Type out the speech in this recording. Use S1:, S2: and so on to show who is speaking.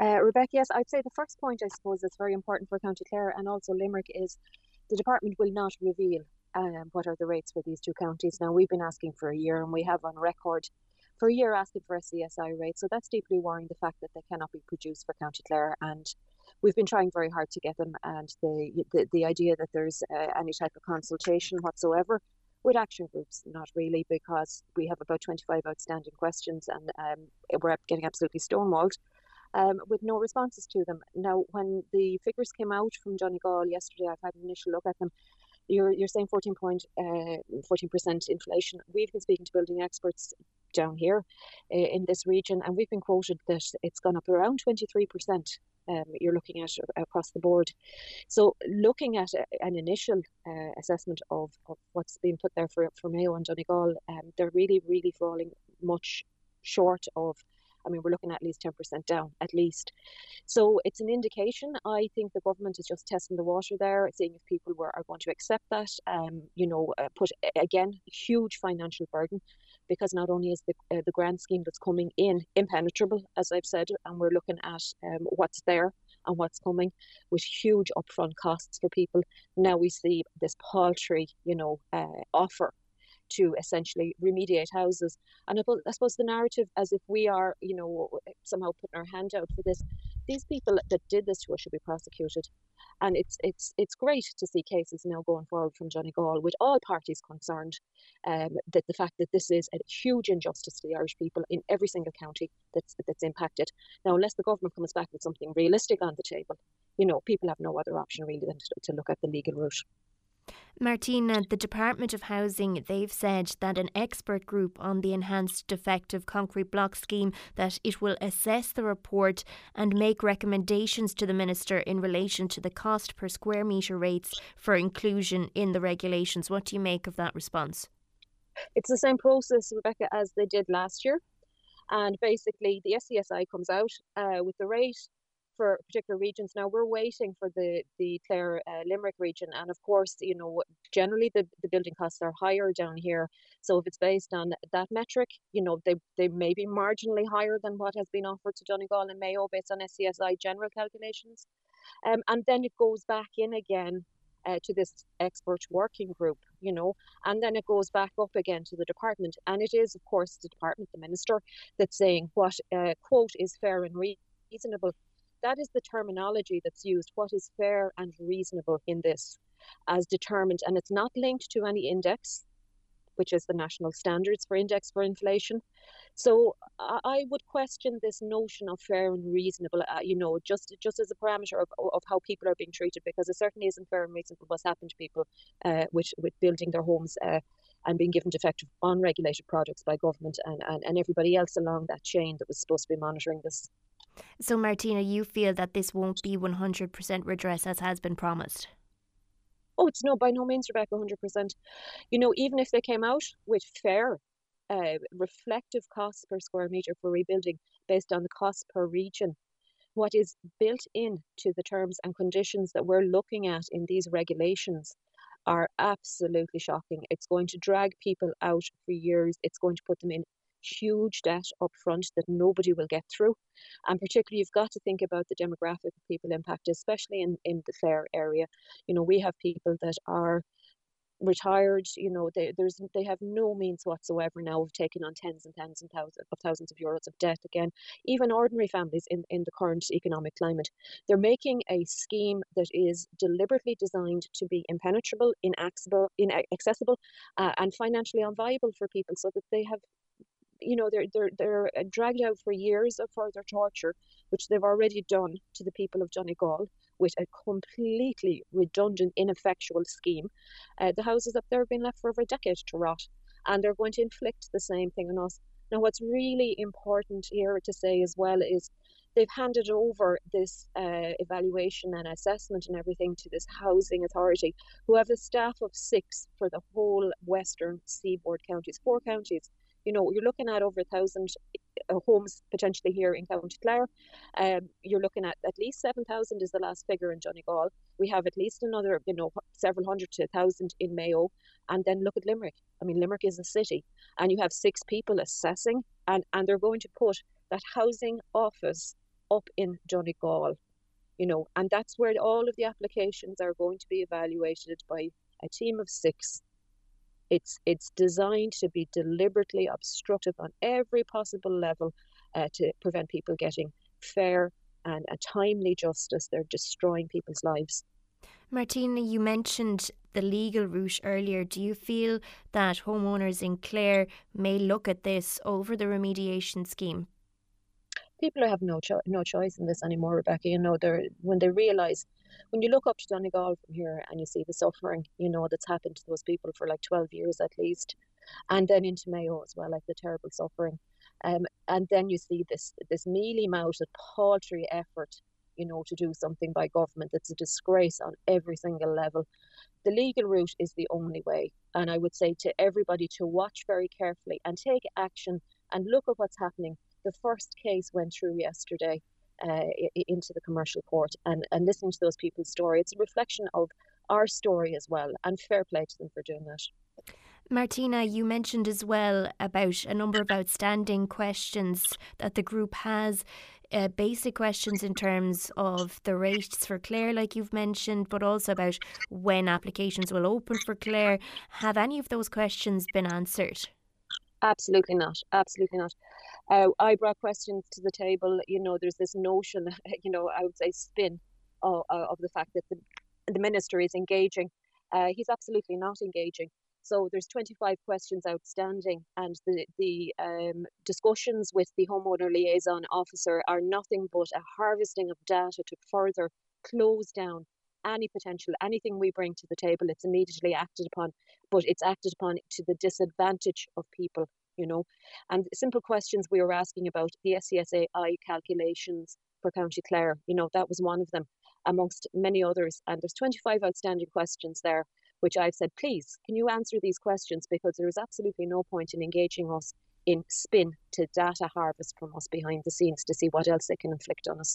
S1: Uh, Rebecca, yes, I'd say the first point I suppose that's very important for County Clare and also Limerick is the department will not reveal um, what are the rates for these two counties. Now we've been asking for a year and we have on record for a year asking for a SCSI rate. So that's deeply worrying the fact that they cannot be produced for County Clare and we've been trying very hard to get them and the the, the idea that there's uh, any type of consultation whatsoever with action groups, not really, because we have about 25 outstanding questions and um, we're getting absolutely stonewalled um, with no responses to them. Now, when the figures came out from Donegal yesterday, I've had an initial look at them. You're, you're saying 14 point, uh, 14% inflation. We've been speaking to building experts down here uh, in this region, and we've been quoted that it's gone up around 23% um, you're looking at across the board. So, looking at a, an initial uh, assessment of, of what's being put there for, for Mayo and Donegal, um, they're really, really falling much short of. I mean, we're looking at, least 10% down, at least. So it's an indication. I think the government is just testing the water there, seeing if people were, are going to accept that. Um, you know, uh, put again huge financial burden because not only is the, uh, the grant scheme that's coming in impenetrable, as I've said, and we're looking at um, what's there and what's coming with huge upfront costs for people. Now we see this paltry, you know, uh, offer to essentially remediate houses. And I suppose the narrative, as if we are, you know, somehow putting our hand out for this, these people that did this to us should be prosecuted. And it's it's it's great to see cases now going forward from Donegal with all parties concerned. Um, that the fact that this is a huge injustice to the Irish people in every single county that's that's impacted. Now, unless the government comes back with something realistic on the table, you know, people have no other option really than to, to look at the legal route.
S2: Martina, the Department of Housing, they've said that an expert group on the enhanced defective concrete block scheme that it will assess the report and make recommendations to the minister in relation to the cost per square metre rates for inclusion in the regulations. What do you make of that response?
S1: It's the same process, Rebecca, as they did last year. And basically, the SCSI comes out uh, with the rate for particular regions. Now we're waiting for the the Clare uh, Limerick region, and of course, you know, generally the, the building costs are higher down here. So if it's based on that metric, you know, they they may be marginally higher than what has been offered to Donegal and Mayo based on SCSI general calculations, um, and then it goes back in again. Uh, to this expert working group, you know, and then it goes back up again to the department. And it is, of course, the department, the minister, that's saying what uh, quote is fair and reasonable that is the terminology that's used. What is fair and reasonable in this as determined, and it's not linked to any index, which is the national standards for index for inflation. So I would question this notion of fair and reasonable, uh, you know, just just as a parameter of, of how people are being treated, because it certainly isn't fair and reasonable what's happened to people uh, with with building their homes. Uh, and being given defective unregulated products by government and, and, and everybody else along that chain that was supposed to be monitoring this.
S2: So, Martina, you feel that this won't be 100% redress as has been promised?
S1: Oh, it's no, by no means, Rebecca, 100%. You know, even if they came out with fair, uh, reflective costs per square metre for rebuilding based on the cost per region, what is built in to the terms and conditions that we're looking at in these regulations are absolutely shocking. It's going to drag people out for years. It's going to put them in huge debt up front that nobody will get through. And particularly, you've got to think about the demographic of people impacted, especially in, in the Clare area. You know, we have people that are retired you know they there's they have no means whatsoever now of taking on tens and tens and thousands of thousands of euros of debt again even ordinary families in in the current economic climate they're making a scheme that is deliberately designed to be impenetrable inaccessible inaccessible uh, and financially unviable for people so that they have you know they're they're they're uh, dragged out for years of further torture, which they've already done to the people of Donegal with a completely redundant, ineffectual scheme. Uh, the houses up there have been left for over a decade to rot, and they're going to inflict the same thing on us. Now, what's really important here to say as well is they've handed over this uh, evaluation and assessment and everything to this housing authority, who have a staff of six for the whole western seaboard counties, four counties you know, you're looking at over a thousand uh, homes potentially here in County Clare. Um, you're looking at at least 7,000 is the last figure in Donegal. We have at least another, you know, several hundred to a thousand in Mayo. And then look at Limerick. I mean, Limerick is a city, and you have six people assessing, and, and they're going to put that housing office up in Donegal, you know, and that's where all of the applications are going to be evaluated by a team of six. It's it's designed to be deliberately obstructive on every possible level uh, to prevent people getting fair and a timely justice. They're destroying people's lives.
S2: Martina, you mentioned the legal route earlier. Do you feel that homeowners in Clare may look at this over the remediation scheme?
S1: People have no cho- no choice in this anymore, Rebecca. You know, they're when they realise when you look up to Donegal from here and you see the suffering, you know, that's happened to those people for like 12 years at least, and then into Mayo as well, like the terrible suffering. Um, and then you see this this mealy mouthed, paltry effort you know, to do something by government. that's a disgrace on every single level. The legal route is the only way. And I would say to everybody to watch very carefully and take action and look at what's happening. The first case went through yesterday uh, into the commercial court and, and listening to those people's story, it's a reflection of our story as well. And fair play to them for doing that.
S2: Martina, you mentioned as well about a number of outstanding questions that the group has. Uh, basic questions in terms of the rates for Clare, like you've mentioned, but also about when applications will open for Clare. Have any of those questions been answered?
S1: Absolutely not. Absolutely not. Uh, I brought questions to the table. You know, there's this notion, you know, I would say spin of, of the fact that the, the minister is engaging. Uh, he's absolutely not engaging. So there's 25 questions outstanding, and the the um, discussions with the homeowner liaison officer are nothing but a harvesting of data to further close down any potential anything we bring to the table. It's immediately acted upon, but it's acted upon to the disadvantage of people. You know, and simple questions we were asking about the SCSI calculations for County Clare. You know, that was one of them, amongst many others. And there's 25 outstanding questions there which I've said, please, can you answer these questions? Because there is absolutely no point in engaging us in spin to data harvest from us behind the scenes to see what else they can inflict on us.